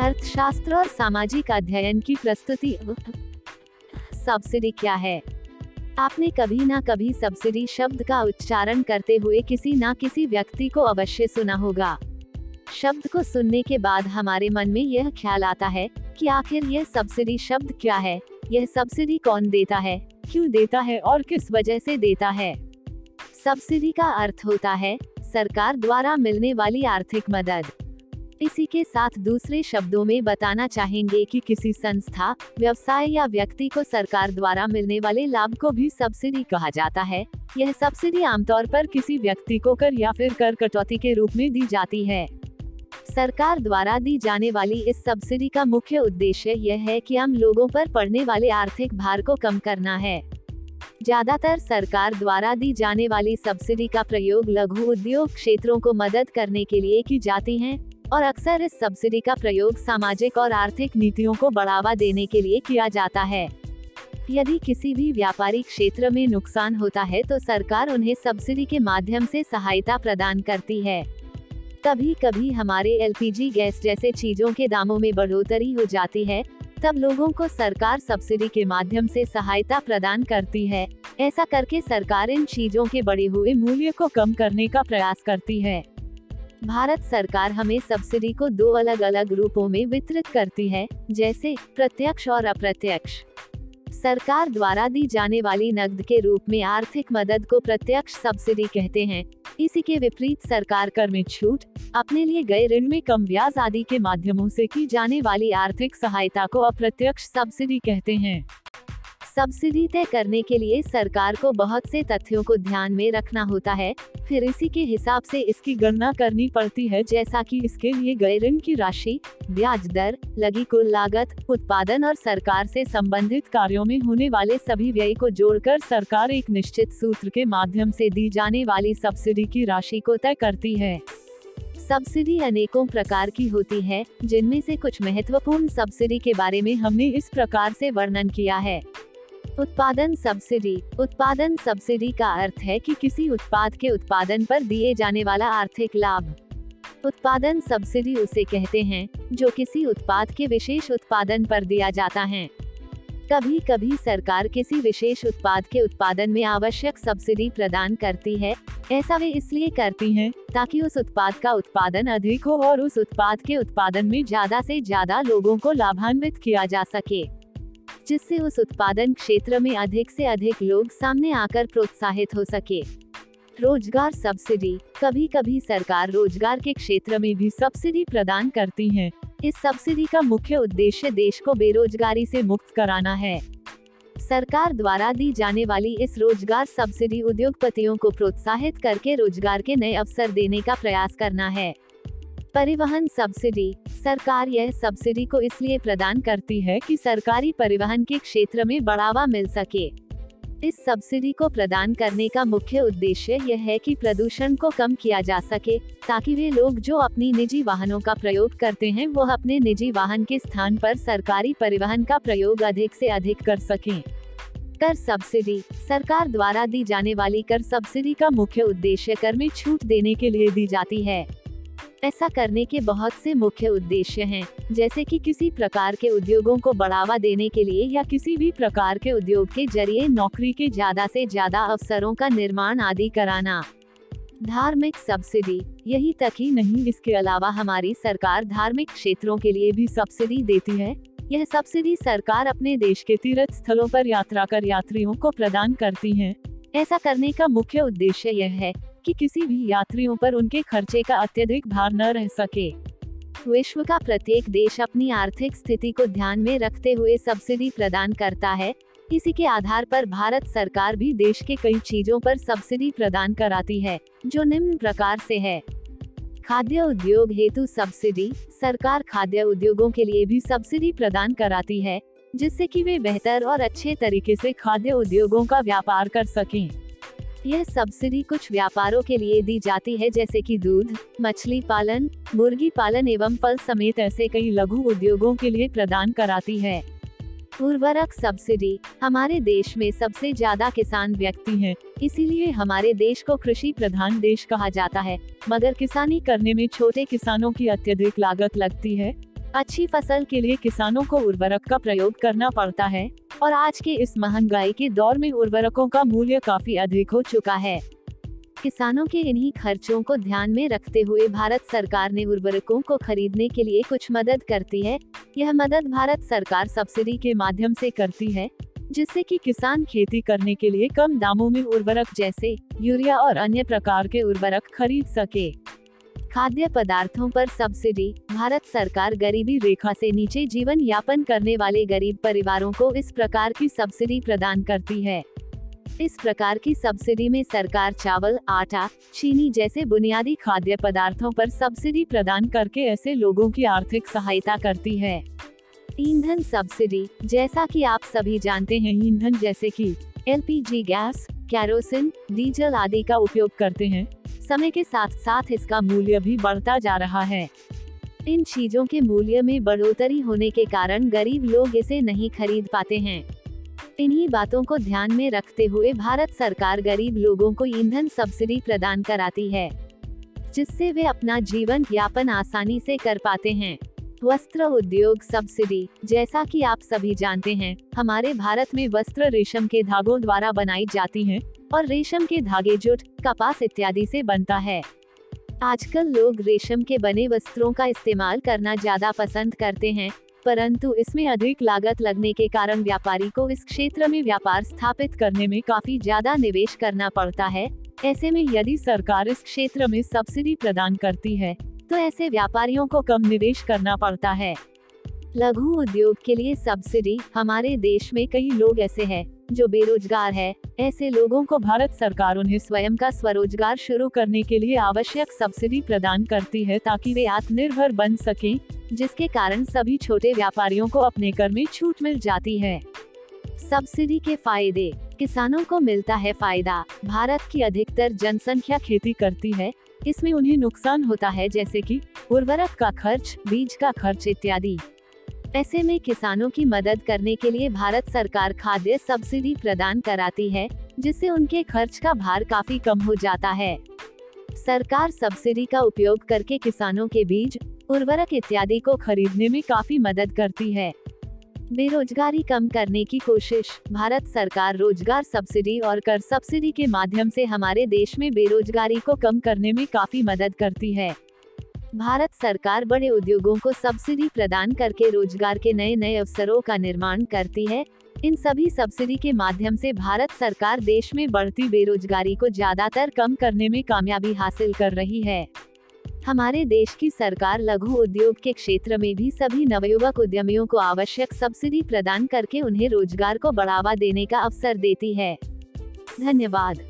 अर्थशास्त्र और सामाजिक अध्ययन की प्रस्तुति। सब्सिडी क्या है? आपने कभी ना कभी सब्सिडी शब्द का उच्चारण करते हुए किसी ना किसी व्यक्ति को अवश्य सुना होगा। शब्द को सुनने के बाद हमारे मन में यह ख्याल आता है कि आखिर यह सब्सिडी शब्द क्या है? यह सब्सिडी कौन देता है? क्यों देता है और किस वजह से देता है? सब्सिडी का अर्थ होता है सरकार द्वारा मिलने वाली आर्थिक मदद। इसी के साथ दूसरे शब्दों में बताना चाहेंगे कि किसी संस्था, व्यवसाय या व्यक्ति को सरकार द्वारा मिलने वाले लाभ को भी सब्सिडी कहा जाता है। यह सब्सिडी आमतौर पर किसी व्यक्ति को कर या फिर कर कटौती के रूप में दी जाती है। सरकार द्वारा दी जाने वाली इस सब्सिडी का मुख्य उद्देश्य यह है कि आम लोगों पर पड़ने वाले आर्थिक भार को कम करना है। ज़्यादातर सरकार द्वारा दी जाने वाली सब्सिडी का प्रयोग लघु उद्योग क्षेत्रों को मदद करने के लिए की जाती है। और अक्सर इस सब्सिडी का प्रयोग सामाजिक और आर्थिक नीतियों को बढ़ावा देने के लिए किया जाता है। यदि किसी भी व्यापारिक क्षेत्र में नुकसान होता है तो सरकार उन्हें सब्सिडी के माध्यम से सहायता प्रदान करती है। कभी कभी हमारे एलपीजी गैस जैसे चीज़ों के दामों में बढ़ोतरी हो जाती है, तब लोगों को सरकार सब्सिडी के माध्यम से सहायता प्रदान करती है। ऐसा करके सरकार इन चीज़ों के बढ़े हुए मूल्य को कम करने का प्रयास करती है। भारत सरकार हमें सब्सिडी को दो अलग अलग रूपों में वितरित करती है, जैसे, प्रत्यक्ष और अप्रत्यक्ष। सरकार द्वारा दी जाने वाली नकद के रूप में आर्थिक मदद को प्रत्यक्ष सब्सिडी कहते हैं। इसी के विपरीत सरकार कर में छूट, अपने लिए गए ऋण में कम ब्याज आदि के माध्यमों से की जाने वाली आर्थिक सहायता को अप्रत्यक्ष सब्सिडी कहते हैं। सब्सिडी तय करने के लिए सरकार को बहुत से तथ्यों को ध्यान में रखना होता है, फिर इसी के हिसाब से इसकी गणना करनी पड़ती है, जैसा कि इसके लिए गए ऋण की राशि, ब्याज दर, लगी कुल लागत, उत्पादन और सरकार से संबंधित कार्यों में होने वाले सभी व्यय को जोड़कर सरकार एक निश्चित सूत्र के माध्यम से दी जाने वाली सब्सिडी की राशि को तय करती है। सब्सिडी अनेकों प्रकार की होती है, जिनमें से कुछ महत्वपूर्ण सब्सिडी के बारे में हमने इस प्रकार से वर्णन किया है। उत्पादन सब्सिडी। उत्पादन सब्सिडी का अर्थ है कि किसी उत्पाद के उत्पादन पर दिए जाने वाला आर्थिक लाभ। उत्पादन सब्सिडी उसे कहते हैं, जो किसी उत्पाद के विशेष उत्पादन पर दिया जाता है। कभी कभी सरकार किसी विशेष उत्पाद के उत्पादन में आवश्यक सब्सिडी प्रदान करती है, ऐसा वे इसलिए करती हैं, ताकि उस उत्पाद का उत्पादन अधिक हो और उस उत्पाद के उत्पादन में ज़्यादा से ज़्यादा लोगों को लाभान्वित किया जा सके। जिससे उस उत्पादन क्षेत्र में अधिक से अधिक लोग सामने आकर प्रोत्साहित हो सके। रोज़गार सब्सिडी कभी कभी सरकार रोज़गार के क्षेत्र में भी सब्सिडी प्रदान करती है। इस सब्सिडी का मुख्य उद्देश्य देश को बेरोजगारी से मुक्त कराना है। सरकार द्वारा दी जाने वाली इस रोज़गार सब्सिडी उद्योगपतियों को प्रोत्साहित करके रोज़गार के नए अवसर देने का प्रयास करना है। परिवहन सब्सिडी, सरकार यह सब्सिडी को इसलिए प्रदान करती है कि सरकारी परिवहन के क्षेत्र में बढ़ावा मिल सके। इस सब्सिडी को प्रदान करने का मुख्य उद्देश्य यह है कि प्रदूषण को कम किया जा सके, ताकि वे लोग जो अपनी निजी वाहनों का प्रयोग करते हैं, वो अपने निजी वाहन के स्थान पर सरकारी परिवहन का प्रयोग अधिक से अधिक कर सकें। कर सब्सिडी, सरकार द्वारा दी जाने वाली कर सब्सिडी का मुख्य उद्देश्य कर में छूट देने के लिए दी जाती है। ऐसा करने के बहुत से मुख्य उद्देश्य हैं, जैसे कि किसी प्रकार के उद्योगों को बढ़ावा देने के लिए या किसी भी प्रकार के उद्योग के ज़रिए नौकरी के ज़्यादा से ज़्यादा अवसरों का निर्माण आदि कराना। धार्मिक सब्सिडी यही तक ही नहीं इसके अलावा हमारी सरकार धार्मिक क्षेत्रों के लिए भी सब्सिडी देती है। यह सब्सिडी सरकार अपने देश के तीर्थ स्थलों पर यात्रा कर यात्रियों को प्रदान करती है। ऐसा करने का मुख्य उद्देश्य यह है कि किसी भी यात्रियों पर उनके खर्चे का अत्यधिक भार न रह सके। विश्व का प्रत्येक देश अपनी आर्थिक स्थिति को ध्यान में रखते हुए सब्सिडी प्रदान करता है। इसी के आधार पर भारत सरकार भी देश के कई चीज़ों पर सब्सिडी प्रदान कराती है, जो निम्न प्रकार से है। खाद्य उद्योग हेतु सब्सिडी, सरकार खाद्य उद्योगों के लिए भी सब्सिडी प्रदान कराती है, जिससे कि वे बेहतर और अच्छे तरीके से खाद्य उद्योगों का व्यापार कर सकें। यह सब्सिडी कुछ व्यापारों के लिए दी जाती है जैसे कि दूध मछली पालन मुर्गी पालन एवं फल समेत ऐसे कई लघु उद्योगों के लिए प्रदान कराती है। उर्वरक सब्सिडी हमारे देश में सबसे ज़्यादा किसान व्यक्ति हैं, इसीलिए हमारे देश को कृषि प्रधान देश कहा जाता है मगर किसानी करने में छोटे किसानों की अत्यधिक लागत लगती है। अच्छी फ़सल के लिए किसानों को उर्वरक का प्रयोग करना पड़ता है, और आज के इस महँगाई के दौर में उर्वरकों का मूल्य काफ़ी अधिक हो चुका है। किसानों के इन्हीं खर्चों को ध्यान में रखते हुए भारत सरकार ने उर्वरकों को खरीदने के लिए कुछ मदद करती है। यह मदद भारत सरकार सब्सिडी के माध्यम से करती है, जिससे कि किसान खेती करने के लिए कम दामों में उर्वरक जैसे यूरिया और अन्य प्रकार के उर्वरक खरीद सके। खाद्य पदार्थों पर सब्सिडी, भारत सरकार गरीबी रेखा से नीचे जीवन यापन करने वाले गरीब परिवारों को इस प्रकार की सब्सिडी प्रदान करती है। इस प्रकार की सब्सिडी में सरकार चावल, आटा, चीनी जैसे बुनियादी खाद्य पदार्थों पर सब्सिडी प्रदान करके ऐसे लोगों की आर्थिक सहायता करती है। ईंधन सब्सिडी, जैसा कि आप सभी जानते हैं, ईंधन जैसे कि एलपीजी गैस, कैरोसिन, डीजल आदि का उपयोग करते हैं। समय के साथ साथ इसका मूल्य भी बढ़ता जा रहा है। इन चीज़ों के मूल्य में बढ़ोतरी होने के कारण गरीब लोग इसे नहीं खरीद पाते हैं। इन्हीं बातों को ध्यान में रखते हुए भारत सरकार गरीब लोगों को ईंधन सब्सिडी प्रदान कराती है, जिससे वे अपना जीवन यापन आसानी से कर पाते हैं। वस्त्र उद्योग सब्सिडी, जैसा कि आप सभी जानते हैं, हमारे भारत में वस्त्र रेशम के धागों द्वारा बनाई जाती हैं। और रेशम के धागे जुट, कपास इत्यादि से बनता है। आजकल लोग रेशम के बने वस्त्रों का इस्तेमाल करना ज़्यादा पसंद करते हैं, परंतु इसमें अधिक लागत लगने के कारण व्यापारी को इस क्षेत्र में व्यापार स्थापित करने में काफ़ी ज़्यादा निवेश करना पड़ता है। ऐसे में यदि सरकार इस क्षेत्र में सब्सिडी प्रदान करती है तो ऐसे व्यापारियों को कम निवेश करना पड़ता है। लघु उद्योग के लिए सब्सिडी हमारे देश में कई लोग ऐसे हैं, जो बेरोजगार है ऐसे लोगों को भारत सरकार उन्हें स्वयं का स्वरोजगार शुरू करने के लिए आवश्यक सब्सिडी प्रदान करती है ताकि वे आत्मनिर्भर बन सकें, जिसके कारण सभी छोटे व्यापारियों को अपने कर में छूट मिल जाती है। सब्सिडी के फ़ायदे, किसानों को मिलता है फ़ायदा, भारत की अधिकतर जनसंख्या खेती करती है, इसमें उन्हें नुकसान होता है जैसे कि उर्वरक का खर्च, बीज का खर्च इत्यादि। ऐसे में किसानों की मदद करने के लिए भारत सरकार खाद्य सब्सिडी प्रदान कराती है, जिससे उनके खर्च का भार काफ़ी कम हो जाता है। सरकार सब्सिडी का उपयोग करके किसानों के बीज, उर्वरक इत्यादि को खरीदने में काफ़ी मदद करती है। बेरोजगारी कम करने की कोशिश, भारत सरकार रोज़गार सब्सिडी और कर सब्सिडी के माध्यम से हमारे देश में बेरोजगारी को कम करने में काफ़ी मदद करती है। भारत सरकार बड़े उद्योगों को सब्सिडी प्रदान करके रोज़गार के नए नए अवसरों का निर्माण करती है। इन सभी सब्सिडी के माध्यम से भारत सरकार देश में बढ़ती बेरोजगारी को ज़्यादातर कम करने में कामयाबी हासिल कर रही है। हमारे देश की सरकार लघु उद्योग के क्षेत्र में भी सभी नवयुवक उद्यमियों को आवश्यक सब्सिडी प्रदान करके उन्हें रोज़गार को बढ़ावा देने का अवसर देती है। धन्यवाद।